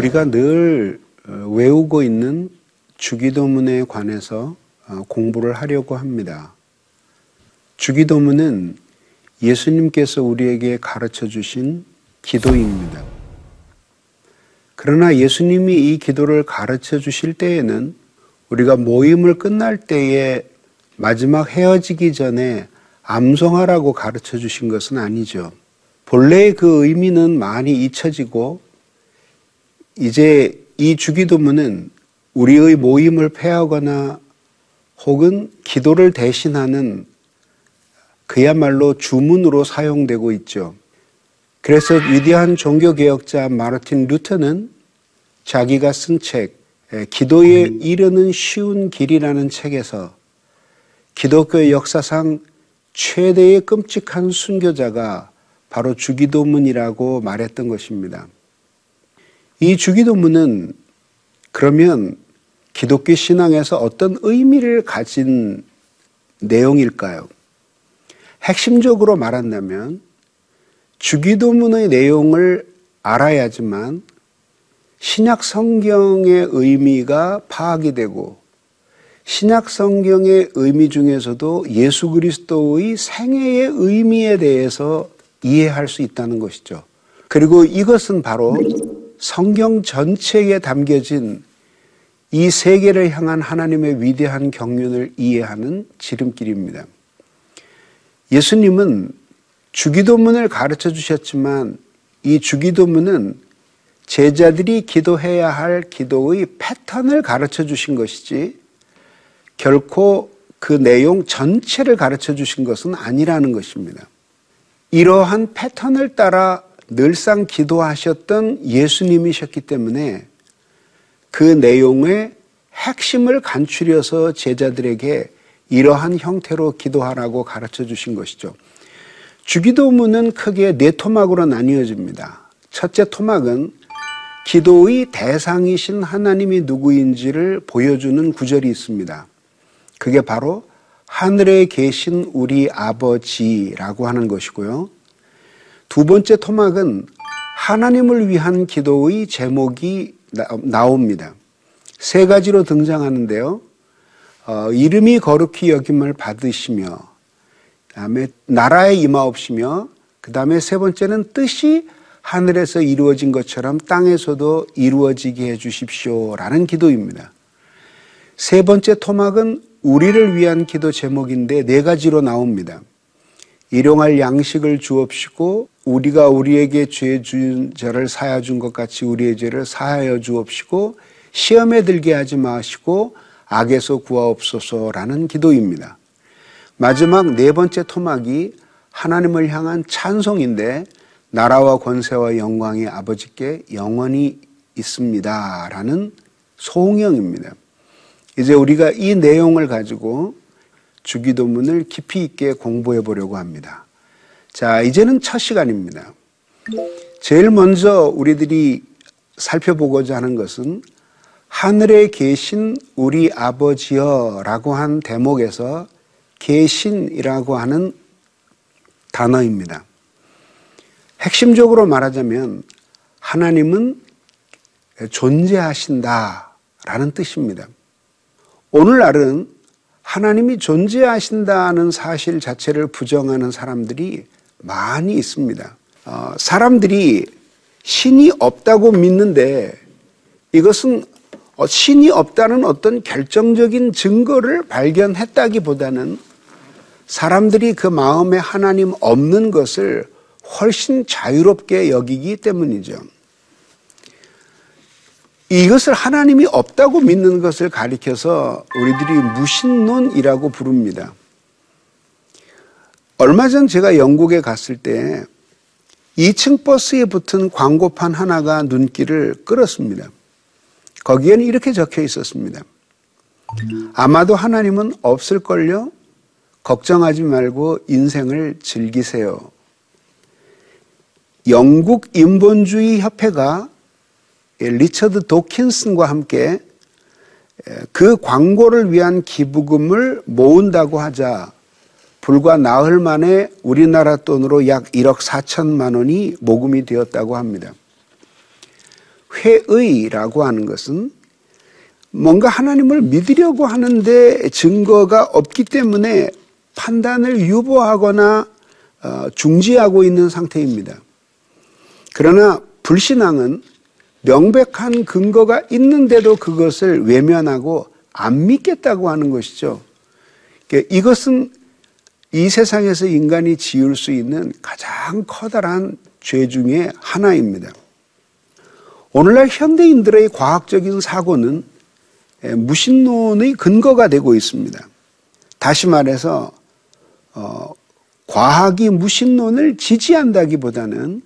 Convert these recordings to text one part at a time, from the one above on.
우리가 늘 어, 외우고 있는 주기도문에 관해서 어, 공부를 하려고 합니다. 주기도문은 예수님께서 우리에게 가르쳐 주신 기도입니다. 그러나 예수님이 이 기도를 가르쳐 주실 때에는 우리가 모임을 끝날 때에 마지막 헤어지기 전에 암송하라고 가르쳐 주신 것은 아니죠. 본래의 그 의미는 많이 잊혀지고 이제 이 주기도문은 우리의 모임을 폐하거나 혹은 기도를 대신하는 그야말로 주문으로 사용되고 있죠. 그래서 위대한 종교개혁자 마르틴 루터는 자기가 쓴 책, 기도에 이르는 쉬운 길이라는 책에서 기독교 역사상 최대의 끔찍한 순교자가 바로 주기도문이라고 말했던 것입니다. 이 주기도문은 그러면 기독교 신앙에서 어떤 의미를 가진 내용일까요? 핵심적으로 말한다면 주기도문의 내용을 알아야지만 신약 성경의 의미가 파악이 되고 신약 성경의 의미 중에서도 예수 그리스도의 생애의 의미에 대해서 이해할 수 있다는 것이죠. 그리고 이것은 바로 성경 전체에 담겨진 이 세계를 향한 하나님의 위대한 경륜을 이해하는 지름길입니다. 예수님은 주기도문을 가르쳐 주셨지만 이 주기도문은 제자들이 기도해야 할 기도의 패턴을 가르쳐 주신 것이지 결코 그 내용 전체를 가르쳐 주신 것은 아니라는 것입니다. 이러한 패턴을 따라 늘상 기도하셨던 예수님이셨기 때문에 그 내용의 핵심을 간추려서 제자들에게 이러한 형태로 기도하라고 가르쳐 주신 것이죠. 주기도문은 크게 네 토막으로 나뉘어집니다. 첫째 토막은 기도의 대상이신 하나님이 누구인지를 보여주는 구절이 있습니다. 그게 바로 하늘에 계신 우리 아버지라고 하는 것이고요. 두 번째 토막은 하나님을 위한 기도의 제목이 나 옵니다. 세 가지로 등장하는데요. 어, 이름이 거룩히 여김을 받으시며, 다음에 나라에 임하옵시며, 그 다음에 세 번째는 뜻이 하늘에서 이루어진 것처럼 땅에서도 이루어지게 해 주십시오라는 기도입니다. 세 번째 토막은 우리를 위한 기도 제목인데 네 가지로 나옵니다. 일용할 양식을 주옵시고 우리가 우리에게 죄준 죄를 사하여 준것 같이 우리의 죄를 사하여 주옵시고 시험에 들게 하지 마시고 악에서 구하옵소서라는 기도입니다. 마지막 네 번째 토막이 하나님을 향한 찬송인데 나라와 권세와 영광이 아버지께 영원히 있습니다라는 소홍영입니다. 이제 우리가 이 내용을 가지고 주기도문을 깊이 있게 공부해 보려고 합니다. 자, 이제는 첫 시간입니다. 제일 먼저 우리들이 살펴보고자 하는 것은 하늘에 계신 우리 아버지여 라고 한 대목에서 계신이라고 하는 단어입니다. 핵심적으로 말하자면 하나님은 존재하신다 라는 뜻입니다. 오늘날은 하나님이 존재하신다는 사실 자체를 부정하는 사람들이 많이 있습니다. 어, 사람들이 신이 없다고 믿는데 이것은 어, 신이 없다는 어떤 결정적인 증거를 발견했다기보다는 사람들이 그 마음에 하나님 없는 것을 훨씬 자유롭게 여기기 때문이죠. 이것을 하나님이 없다고 믿는 것을 가리켜서 우리들이 무신론이라고 부릅니다. 얼마 전 제가 영국에 갔을 때 2층 버스에 붙은 광고판 하나가 눈길을 끌었습니다. 거기에는 이렇게 적혀 있었습니다. 아마도 하나님은 없을걸요? 걱정하지 말고 인생을 즐기세요. 영국 인본주의 협회가 리처드 도킨슨과 함께 그 광고를 위한 기부금을 모은다고 하자 불과 나흘 만에 우리나라 돈으로 약 1억 4천만 원이 모금이 되었다고 합니다. 회의라고 하는 것은 뭔가 하나님을 믿으려고 하는데 증거가 없기 때문에 판단을 유보하거나 어, 중지하고 있는 상태입니다. 그러나 불신앙은 명백한 근거가 있는데도 그것을 외면하고 안 믿겠다고 하는 것이죠. 이것은 이 세상에서 인간이 지을 수 있는 가장 커다란 죄 중에 하나입니다. 오늘날 현대인들의 과학적인 사고는 무신론의 근거가 되고 있습니다. 다시 말해서 어, 과학이 무신론을 지지한다기보다는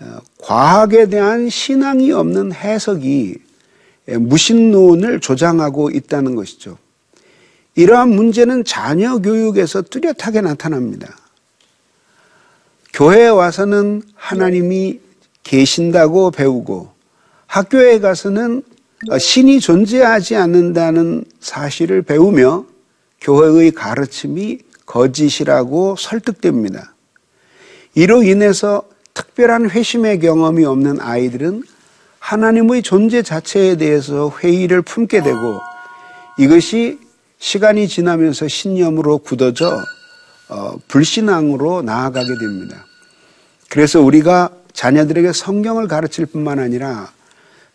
어, 과학에 대한 신앙이 없는 해석이 무신론을 조장하고 있다는 것이죠. 이러한 문제는 자녀 교육에서 뚜렷하게 나타납니다. 교회에 와서는 하나님이 계신다고 배우고 학교에 가서는 신이 존재하지 않는다는 사실을 배우며 교회의 가르침이 거짓이라고 설득됩니다. 이로 인해서 특별한 회심의 경험이 없는 아이들은 하나님의 존재 자체에 대해서 회의를 품게 되고 이것이 시간이 지나면서 신념으로 굳어져 어, 불신앙으로 나아가게 됩니다. 그래서 우리가 자녀들에게 성경을 가르칠 뿐만 아니라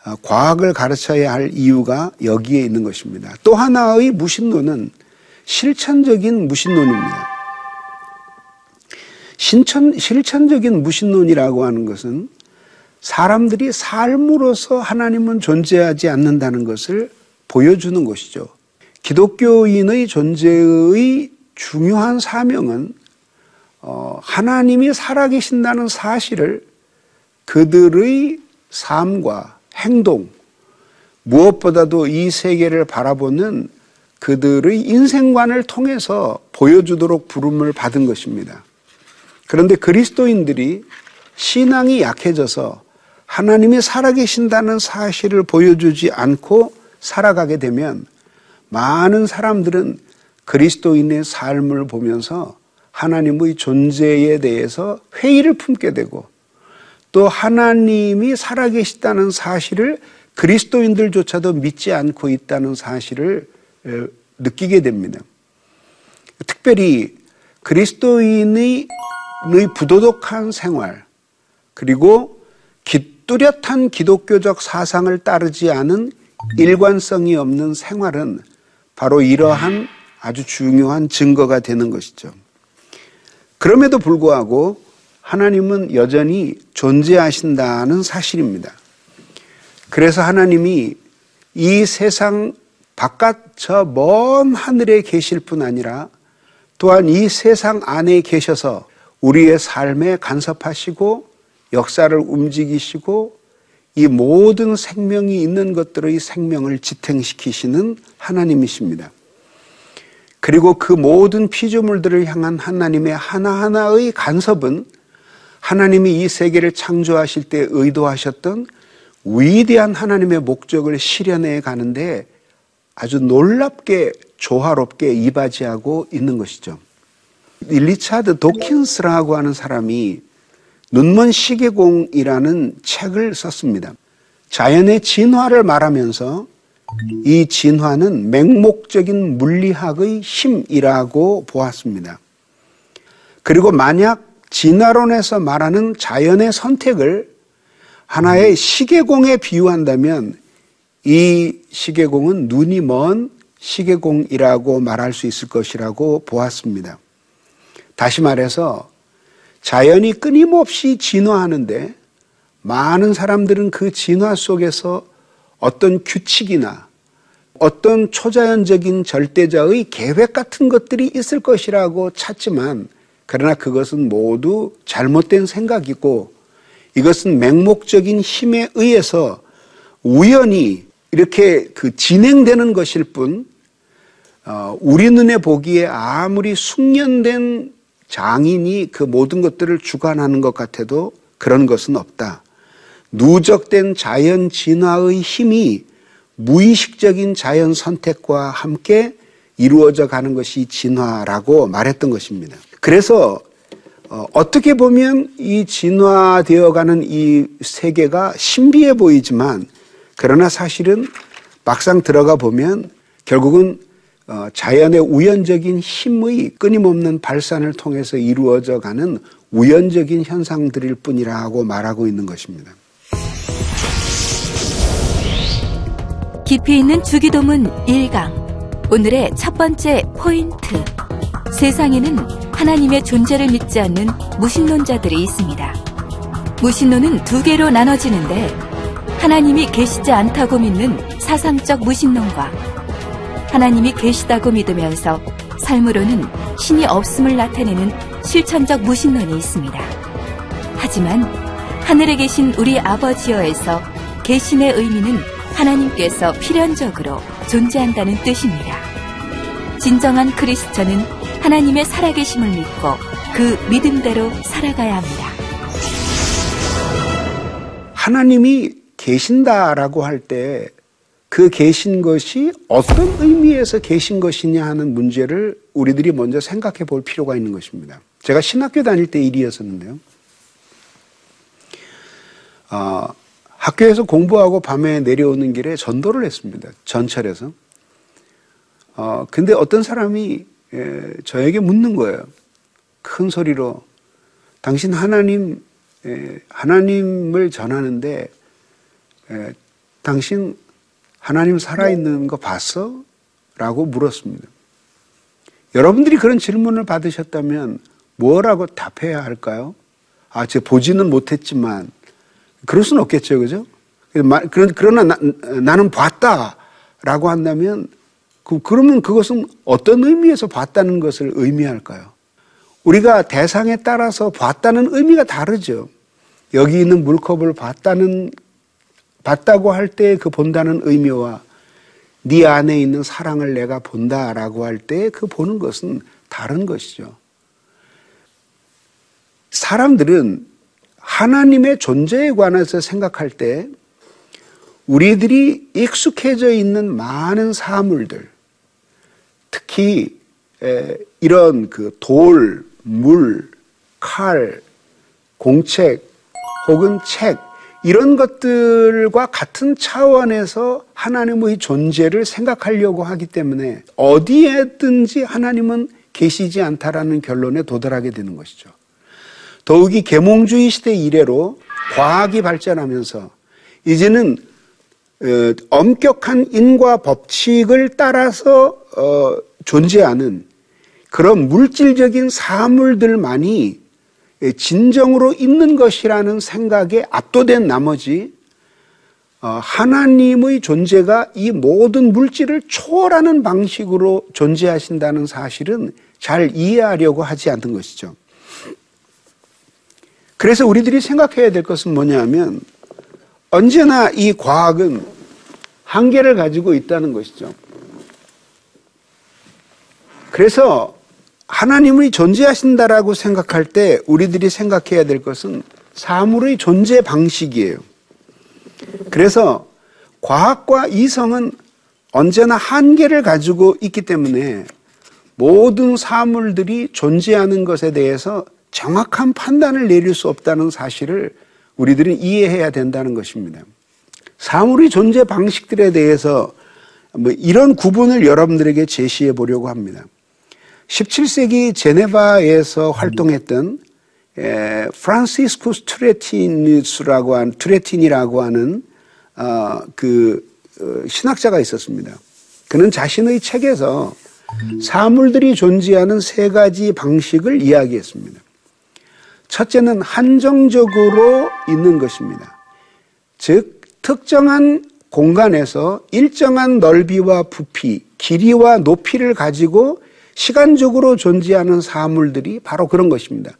어, 과학을 가르쳐야 할 이유가 여기에 있는 것입니다. 또 하나의 무신론은 실천적인 무신론입니다. 신천, 실천적인 무신론이라고 하는 것은 사람들이 삶으로서 하나님은 존재하지 않는다는 것을 보여주는 것이죠. 기독교인의 존재의 중요한 사명은 어, 하나님이 살아계신다는 사실을 그들의 삶과 행동, 무엇보다도 이 세계를 바라보는 그들의 인생관을 통해서 보여주도록 부름을 받은 것입니다. 그런데 그리스도인들이 신앙이 약해져서 하나님이 살아계신다는 사실을 보여주지 않고 살아가게 되면 많은 사람들은 그리스도인의 삶을 보면서 하나님의 존재에 대해서 회의를 품게 되고 또 하나님이 살아계시다는 사실을 그리스도인들조차도 믿지 않고 있다는 사실을 느끼게 됩니다. 특별히 그리스도인의 부도덕한 생활 그리고 뚜렷한 기독교적 사상을 따르지 않은 일관성이 없는 생활은 바로 이러한 아주 중요한 증거가 되는 것이죠. 그럼에도 불구하고 하나님은 여전히 존재하신다는 사실입니다. 그래서 하나님이 이 세상 바깥 저 먼 하늘에 계실 뿐 아니라 또한 이 세상 안에 계셔서 우리의 삶에 간섭하시고 역사를 움직이시고 이 모든 생명이 있는 것들의 생명을 지탱시키시는 하나님이십니다. 그리고 그 모든 피조물들을 향한 하나님의 하나하나의 간섭은 하나님이 이 세계를 창조하실 때 의도하셨던 위대한 하나님의 목적을 실현해 가는데 아주 놀랍게 조화롭게 이바지하고 있는 것이죠. 리차드 도킨스라고 하는 사람이 눈먼 시계공이라는 책을 썼습니다. 자연의 진화를 말하면서 이 진화는 맹목적인 물리학의 힘이라고 보았습니다. 그리고 만약 진화론에서 말하는 자연의 선택을 하나의 시계공에 비유한다면 이 시계공은 눈이 먼 시계공이라고 말할 수 있을 것이라고 보았습니다. 다시 말해서 자연이 끊임없이 진화하는데 많은 사람들은 그 진화 속에서 어떤 규칙이나 어떤 초자연적인 절대자의 계획 같은 것들이 있을 것이라고 찾지만 그러나 그것은 모두 잘못된 생각이고 이것은 맹목적인 힘에 의해서 우연히 이렇게 그 진행되는 것일 뿐 어, 우리 눈에 보기에 아무리 숙련된 장인이 그 모든 것들을 주관하는 것 같아도 그런 것은 없다. 누적된 자연 진화의 힘이 무의식적인 자연 선택과 함께 이루어져 가는 것이 진화라고 말했던 것입니다. 그래서 어, 어떻게 보면 이 진화되어 가는 이 세계가 신비해 보이지만 그러나 사실은 막상 들어가 보면 결국은 어, 자연의 우연적인 힘의 끊임없는 발산을 통해서 이루어져 가는 우연적인 현상들일 뿐이라고 말하고 있는 것입니다. 깊이 있는 주기도문 1강. 오늘의 첫 번째 포인트. 세상에는 하나님의 존재를 믿지 않는 무신론자들이 있습니다. 무신론은 두 개로 나눠지는데 하나님이 계시지 않다고 믿는 사상적 무신론과 하나님이 계시다고 믿으면서 삶으로는 신이 없음을 나타내는 실천적 무신론이 있습니다. 하지만 하늘에 계신 우리 아버지여에서 계신의 의미는 하나님께서 필연적으로 존재한다는 뜻입니다. 진정한 크리스천은 하나님의 살아계심을 믿고 그 믿음대로 살아가야 합니다. 하나님이 계신다라고 할 때 그 계신 것이 어떤 의미에서 계신 것이냐 하는 문제를 우리들이 먼저 생각해 볼 필요가 있는 것입니다. 제가 신학교 다닐 때 일이었었는데요. 어, 학교에서 공부하고 밤에 내려오는 길에 전도를 했습니다. 전철에서. 어, 근데 어떤 사람이 에, 저에게 묻는 거예요. 큰 소리로. 당신 하나님, 에, 하나님을 전하는데, 에, 당신 하나님 살아있는 거 봤어? 라고 물었습니다. 여러분들이 그런 질문을 받으셨다면 뭐라고 답해야 할까요? 아, 제가 보지는 못했지만, 그럴 수는 없겠죠, 그죠? 그러나 나, 나 는 봤다 라고 한다면, 그, 그러면 그것은 어떤 의미에서 봤다는 것을 의미할까요? 우리가 대상에 따라서 봤다는 의미가 다르죠. 여기 있는 물컵을 봤다는 봤다고 할 때 그 본다는 의미와 네 안에 있는 사랑을 내가 본다라고 할 때 그 보는 것은 다른 것이죠. 사람들은 하나님의 존재에 관해서 생각할 때 우리들이 익숙해져 있는 많은 사물들, 특히 이런 그 돌, 물, 칼, 공책 혹은 책 이런 것들과 같은 차원에서 하나님의 존재를 생각하려고 하기 때문에 어디에든지 하나님은 계시지 않다라는 결론에 도달하게 되는 것이죠. 더욱이 계몽주의 시대 이래로 과학이 발전하면서 이제는 어, 엄격한 인과 법칙을 따라서 어, 존재하는 그런 물질적인 사물들만이 진정으로 있는 것이라는 생각에 압도된 나머지 어, 하나님의 존재가 이 모든 물질을 초월하는 방식으로 존재하신다는 사실은 잘 이해하려고 하지 않는 것이죠. 그래서 우리들이 생각해야 될 것은 뭐냐면 언제나 이 과학은 한계를 가지고 있다는 것이죠. 그래서 하나님이 존재하신다라고 생각할 때 우리들이 생각해야 될 것은 사물의 존재 방식이에요. 그래서 과학과 이성은 언제나 한계를 가지고 있기 때문에 모든 사물들이 존재하는 것에 대해서 정확한 판단을 내릴 수 없다는 사실을 우리들은 이해해야 된다는 것입니다. 사물의 존재 방식들에 대해서 뭐 이런 구분을 여러분들에게 제시해 보려고 합니다. 17세기 제네바에서 활동했던 에, 프란시스쿠스 투레티누스라고 한 투레틴이라고 하는 어, 그 어, 신학자가 있었습니다. 그는 자신의 책에서 사물들이 존재하는 세 가지 방식을 이야기했습니다. 첫째는 한정적으로 있는 것입니다. 즉 특정한 공간에서 일정한 넓이와 부피, 길이와 높이를 가지고 시간적으로 존재하는 사물들이 바로 그런 것입니다.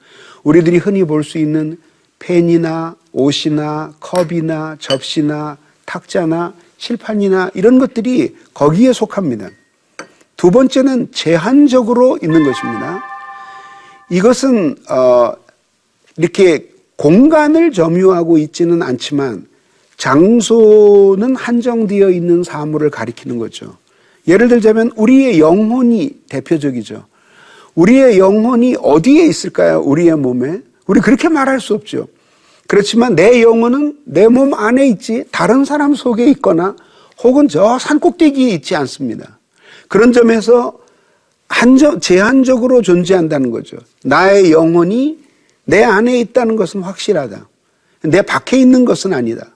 우리들이 흔히 볼 수 있는 펜이나 옷이나 컵이나 접시나 탁자나 칠판이나 이런 것들이 거기에 속합니다. 두 번째는 제한적으로 있는 것입니다. 이것은 어 이렇게 공간을 점유하고 있지는 않지만 장소는 한정되어 있는 사물을 가리키는 거죠. 예를 들자면 우리의 영혼이 대표적이죠. 우리의 영혼이 어디에 있을까요? 우리의 몸에? 우리 그렇게 말할 수 없죠. 그렇지만 내 영혼은 내 몸 안에 있지 다른 사람 속에 있거나 혹은 저 산꼭대기에 있지 않습니다. 그런 점에서 한정, 제한적으로 존재한다는 거죠. 나의 영혼이 내 안에 있다는 것은 확실하다. 내 밖에 있는 것은 아니다.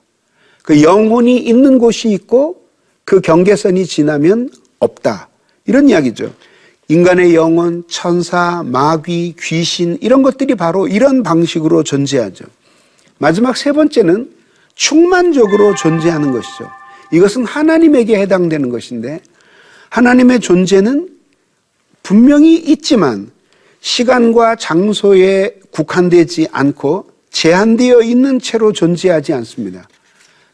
그 영혼이 있는 곳이 있고 그 경계선이 지나면 없다. 이런 이야기죠. 인간의 영혼, 천사, 마귀, 귀신 이런 것들이 바로 이런 방식으로 존재하죠. 마지막 세 번째는 충만적으로 존재하는 것이죠. 이것은 하나님에게 해당되는 것인데 하나님의 존재는 분명히 있지만 시간과 장소에 국한되지 않고 제한되어 있는 채로 존재하지 않습니다.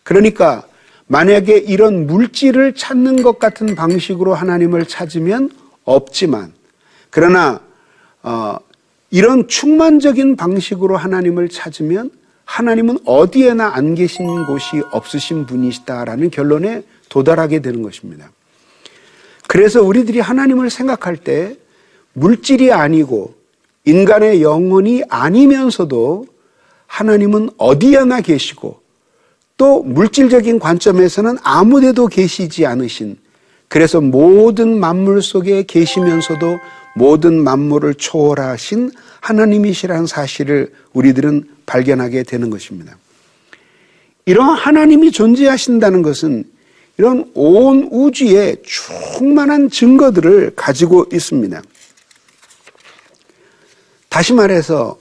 그러니까 만약에 이런 물질을 찾는 것 같은 방식으로 하나님을 찾으면 없지만 그러나 어, 이런 충만적인 방식으로 하나님을 찾으면 하나님은 어디에나 안 계신 곳이 없으신 분이시다라는 결론에 도달하게 되는 것입니다. 그래서 우리들이 하나님을 생각할 때 물질이 아니고 인간의 영혼이 아니면서도 하나님은 어디에나 계시고 또 물질적인 관점에서는 아무데도 계시지 않으신 그래서 모든 만물 속에 계시면서도 모든 만물을 초월하신 하나님이시라는 사실을 우리들은 발견하게 되는 것입니다. 이런 하나님이 존재하신다는 것은 이런 온 우주에 충만한 증거들을 가지고 있습니다. 다시 말해서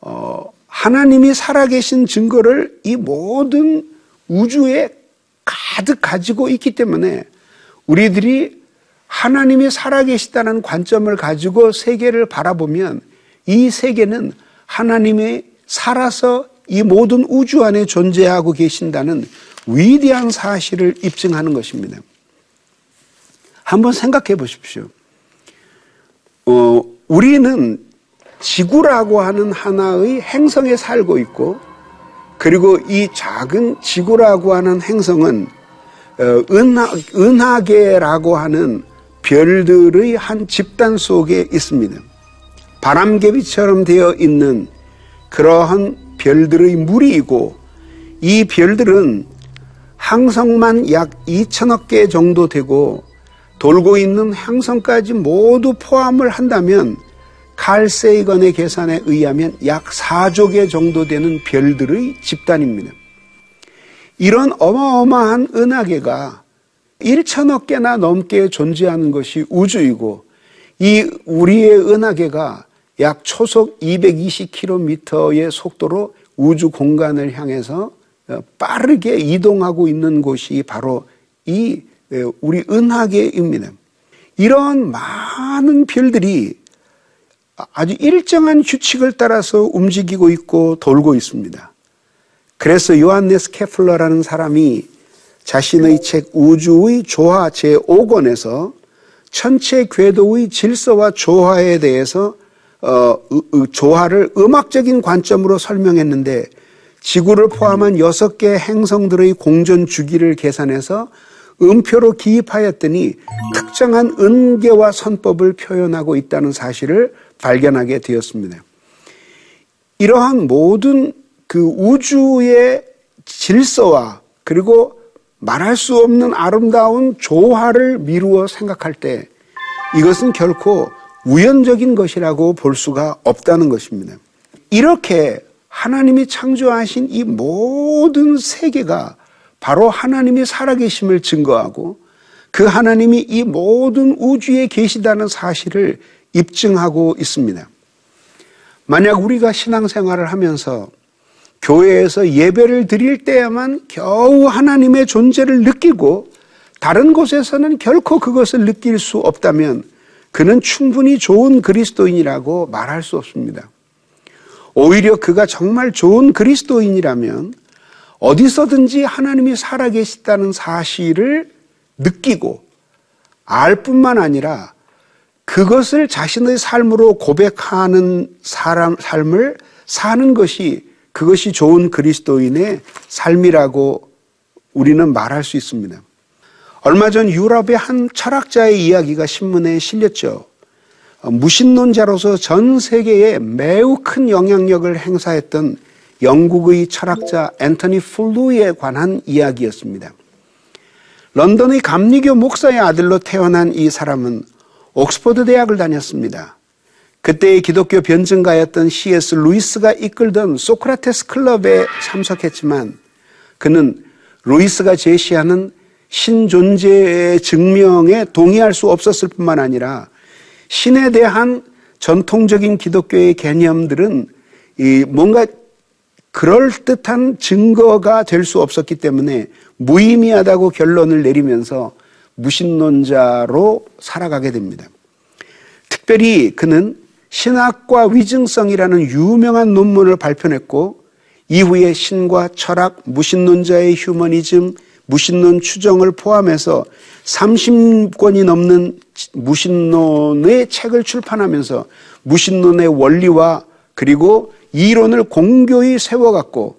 어, 하나님이 살아계신 증거를 이 모든 우주에 가득 가지고 있기 때문에 우리들이 하나님이 살아계시다는 관점을 가지고 세계를 바라보면 이 세계는 하나님이 살아서 이 모든 우주 안에 존재하고 계신다는 위대한 사실을 입증하는 것입니다. 한번 생각해 보십시오. 어, 우리는 지구라고 하는 하나의 행성에 살고 있고, 그리고 이 작은 지구라고 하는 행성은 어, 은하, 은하계라고 하는 별들의 한 집단 속에 있습니다. 바람개비처럼 되어 있는 그러한 별들의 무리이고 이 별들은 항성만 약 2천억 개 정도 되고 돌고 있는 항성까지 모두 포함을 한다면 칼 세이건의 계산에 의하면 약 4조 개 정도 되는 별들의 집단입니다. 이런 어마어마한 은하계가 1천억 개나 넘게 존재하는 것이 우주이고 이 우리의 은하계가 약 초속 220km의 속도로 우주 공간을 향해서 빠르게 이동하고 있는 곳이 바로 이 우리 은하계입니다. 이런 많은 별들이 아주 일정한 규칙을 따라서 움직이고 있고 돌고 있습니다. 그래서 요한네스 케플러라는 사람이 자신의 책 우주의 조화 제5권에서 천체 궤도의 질서와 조화에 대해서 어, 조화를 음악적인 관점으로 설명했는데 지구를 포함한 여섯 개 행성들의 공전 주기를 계산해서 음표로 기입하였더니 특정한 은계와 선법을 표현하고 있다는 사실을 발견하게 되었습니다. 이러한 모든 그 우주의 질서와 그리고 말할 수 없는 아름다운 조화를 미루어 생각할 때 이것은 결코 우연적인 것이라고 볼 수가 없다는 것입니다. 이렇게 하나님이 창조하신 이 모든 세계가 바로 하나님이 살아계심을 증거하고 그 하나님이 이 모든 우주에 계시다는 사실을 입증하고 있습니다. 만약 우리가 신앙생활을 하면서 교회에서 예배를 드릴 때야만 겨우 하나님의 존재를 느끼고 다른 곳에서는 결코 그것을 느낄 수 없다면 그는 충분히 좋은 그리스도인이라고 말할 수 없습니다. 오히려 그가 정말 좋은 그리스도인이라면 어디서든지 하나님이 살아계시다는 사실을 느끼고 알 뿐만 아니라 그것을 자신의 삶으로 고백하는 사람, 삶을 사는 것이 그것이 좋은 그리스도인의 삶이라고 우리는 말할 수 있습니다. 얼마 전 유럽의 한 철학자의 이야기가 신문에 실렸죠. 어, 무신론자로서 전 세계에 매우 큰 영향력을 행사했던 영국의 철학자 앤토니 플루에 관한 이야기였습니다. 런던의 감리교 목사의 아들로 태어난 이 사람은 옥스퍼드 대학을 다녔습니다. 그때의 기독교 변증가였던 C.S. 루이스가 이끌던 소크라테스 클럽에 참석했지만 그는 루이스가 제시하는 신존재의 증명에 동의할 수 없었을 뿐만 아니라 신에 대한 전통적인 기독교의 개념들은 이 뭔가 그럴듯한 증거가 될 수 없었기 때문에 무의미하다고 결론을 내리면서 무신론자로 살아가게 됩니다. 특별히 그는 신학과 위증성이라는 유명한 논문을 발표했고 이후에 신과 철학, 무신론자의 휴머니즘, 무신론 추정을 포함해서 30권이 넘는 무신론의 책을 출판하면서 무신론의 원리와 그리고 이론을 공교히 세워갔고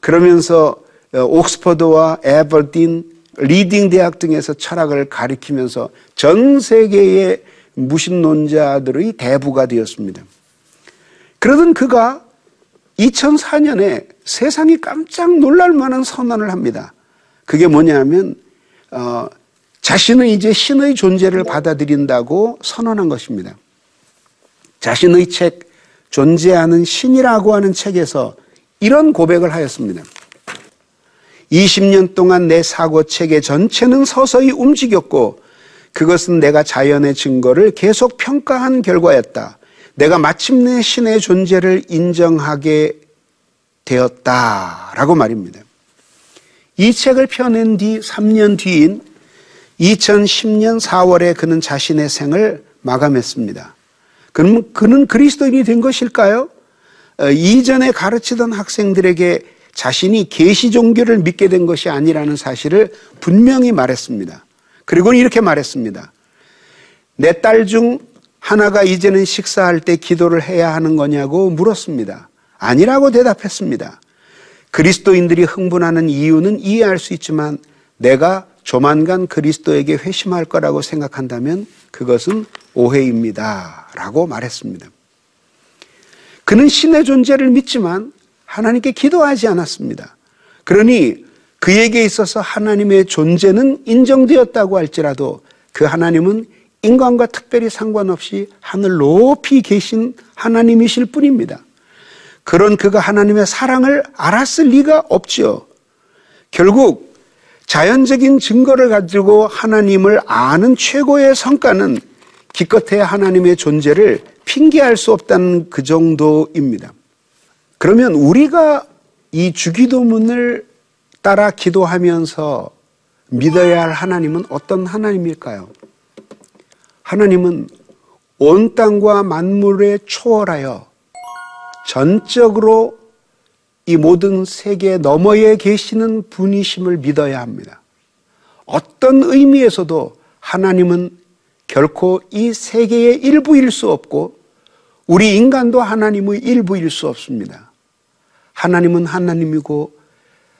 그러면서 옥스퍼드와 에버딘, 리딩 대학 등에서 철학을 가르치면서 전 세계의 무신론자들의 대부가 되었습니다. 그러던 그가 2004년에 세상이 깜짝 놀랄 만한 선언을 합니다. 그게 뭐냐면 어, 자신은 이제 신의 존재를 받아들인다고 선언한 것입니다. 자신의 책 존재하는 신이라고 하는 책에서 이런 고백을 하였습니다. 20년 동안 내 사고 체계 전체는 서서히 움직였고 그것은 내가 자연의 증거를 계속 평가한 결과였다. 내가 마침내 신의 존재를 인정하게 되었다 라고 말입니다. 이 책을 펴낸 뒤 3년 뒤인 2010년 4월에 그는 자신의 생을 마감했습니다. 그럼 그는 그리스도인이 된 것일까요? 어, 이전에 가르치던 학생들에게 자신이 계시 종교를 믿게 된 것이 아니라는 사실을 분명히 말했습니다. 그리고 이렇게 말했습니다. 내 딸 중 하나가 이제는 식사할 때 기도를 해야 하는 거냐고 물었습니다. 아니라고 대답했습니다. 그리스도인들이 흥분하는 이유는 이해할 수 있지만 내가 조만간 그리스도에게 회심할 거라고 생각한다면 그것은 오해입니다. 라고 말했습니다. 그는 신의 존재를 믿지만 하나님께 기도하지 않았습니다. 그러니 그에게 있어서 하나님의 존재는 인정되었다고 할지라도 그 하나님은 인간과 특별히 상관없이 하늘 높이 계신 하나님이실 뿐입니다. 그런 그가 하나님의 사랑을 알았을 리가 없죠. 결국 자연적인 증거를 가지고 하나님을 아는 최고의 성과는 기껏해야 하나님의 존재를 핑계할 수 없다는 그 정도입니다. 그러면 우리가 이 주기도문을 따라 기도하면서 믿어야 할 하나님은 어떤 하나님일까요? 하나님은 온 땅과 만물에 초월하여 전적으로 이 모든 세계 너머에 계시는 분이심을 믿어야 합니다. 어떤 의미에서도 하나님은 결코 이 세계의 일부일 수 없고 우리 인간도 하나님의 일부일 수 없습니다. 하나님은 하나님이고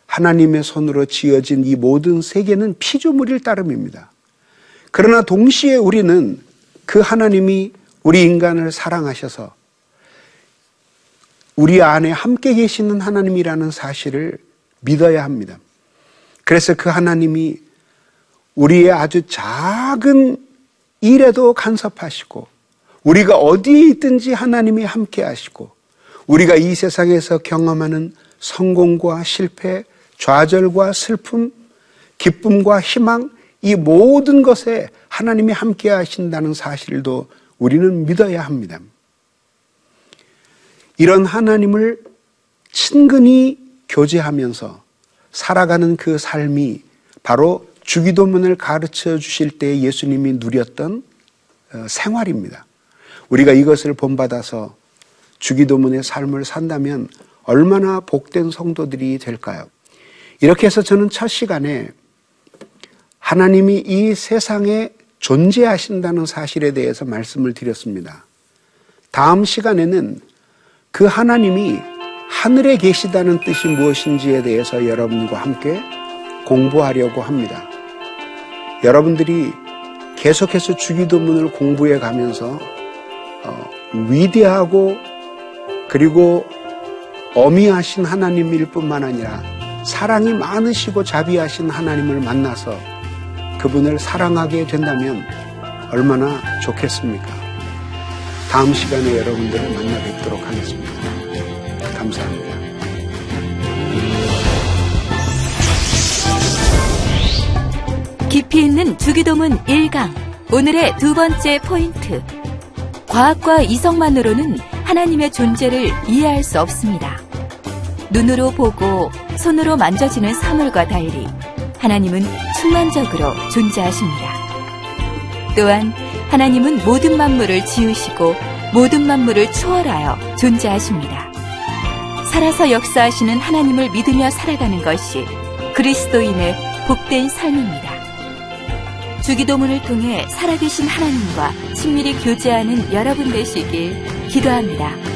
하나님의 손으로 지어진 이 모든 세계는 피조물일 따름입니다. 그러나 동시에 우리는 그 하나님이 우리 인간을 사랑하셔서 우리 안에 함께 계시는 하나님이라는 사실을 믿어야 합니다. 그래서 그 하나님이 우리의 아주 작은 일에도 간섭하시고 우리가 어디에 있든지 하나님이 함께 하시고 우리가 이 세상에서 경험하는 성공과 실패, 좌절과 슬픔, 기쁨과 희망 이 모든 것에 하나님이 함께 하신다는 사실도 우리는 믿어야 합니다. 이런 하나님을 친근히 교제하면서 살아가는 그 삶이 바로 주기도문을 가르쳐 주실 때 예수님이 누렸던 어, 생활입니다. 우리가 이것을 본받아서 주기도문의 삶을 산다면 얼마나 복된 성도들이 될까요? 이렇게 해서 저는 첫 시간에 하나님이 이 세상에 존재하신다는 사실에 대해서 말씀을 드렸습니다. 다음 시간에는 그 하나님이 하늘에 계시다는 뜻이 무엇인지에 대해서 여러분과 함께 공부하려고 합니다. 여러분들이 계속해서 주기도문을 공부해 가면서 어, 위대하고 그리고 어미하신 하나님일 뿐만 아니라 사랑이 많으시고 자비하신 하나님을 만나서 그분을 사랑하게 된다면 얼마나 좋겠습니까? 다음 시간에 여러분들을 만나 뵙도록 하겠습니다. 감사합니다. 깊이 있는 주기도문 1강. 오늘의 두 번째 포인트. 과학과 이성만으로는 하나님의 존재를 이해할 수 없습니다. 눈으로 보고 손으로 만져지는 사물과 달리 하나님은 충만적으로 존재하십니다. 또한 하나님은 모든 만물을 지으시고 모든 만물을 초월하여 존재하십니다. 살아서 역사하시는 하나님을 믿으며 살아가는 것이 그리스도인의 복된 삶입니다. 주기도문을 통해 살아계신 하나님과 친밀히 교제하는 여러분 되시길 기도합니다.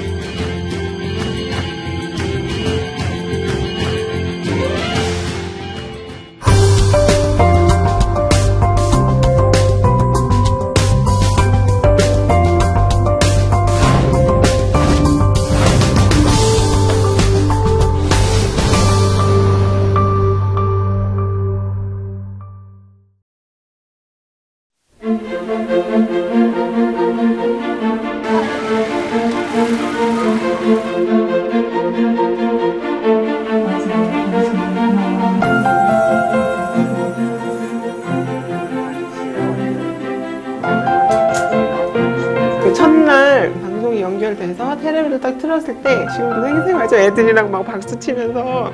틀었을 때 지금도 생생하죠? 애들이랑 막 박수 치면서.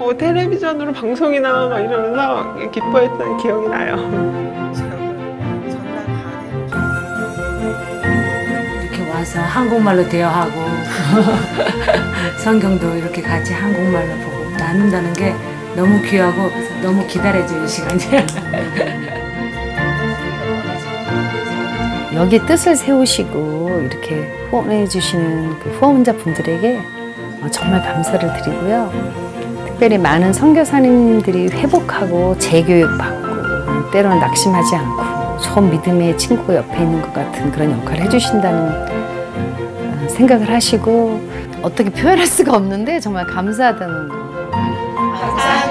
어 텔레비전으로 방송이 나와 막 이러면서 기뻐했던 기억이 나요. 이렇게 와서 한국말로 대화하고 성경도 이렇게 같이 한국말로 보고 나눈다는 게 너무 귀하고 너무 기다려지는 시간이에 여기 뜻을 세우시고 이렇게 후원해 주시는 그 후원자 분들에게 어, 정말 감사를 드리고요. 특별히 많은 선교사님들이 회복하고 재교육받고 때로는 낙심하지 않고 처음 믿음의 친구 옆에 있는 것 같은 그런 역할을 해주신다는 어, 생각을 하시고 어떻게 표현할 수가 없는데 정말 감사하다는 거. 감사합니다.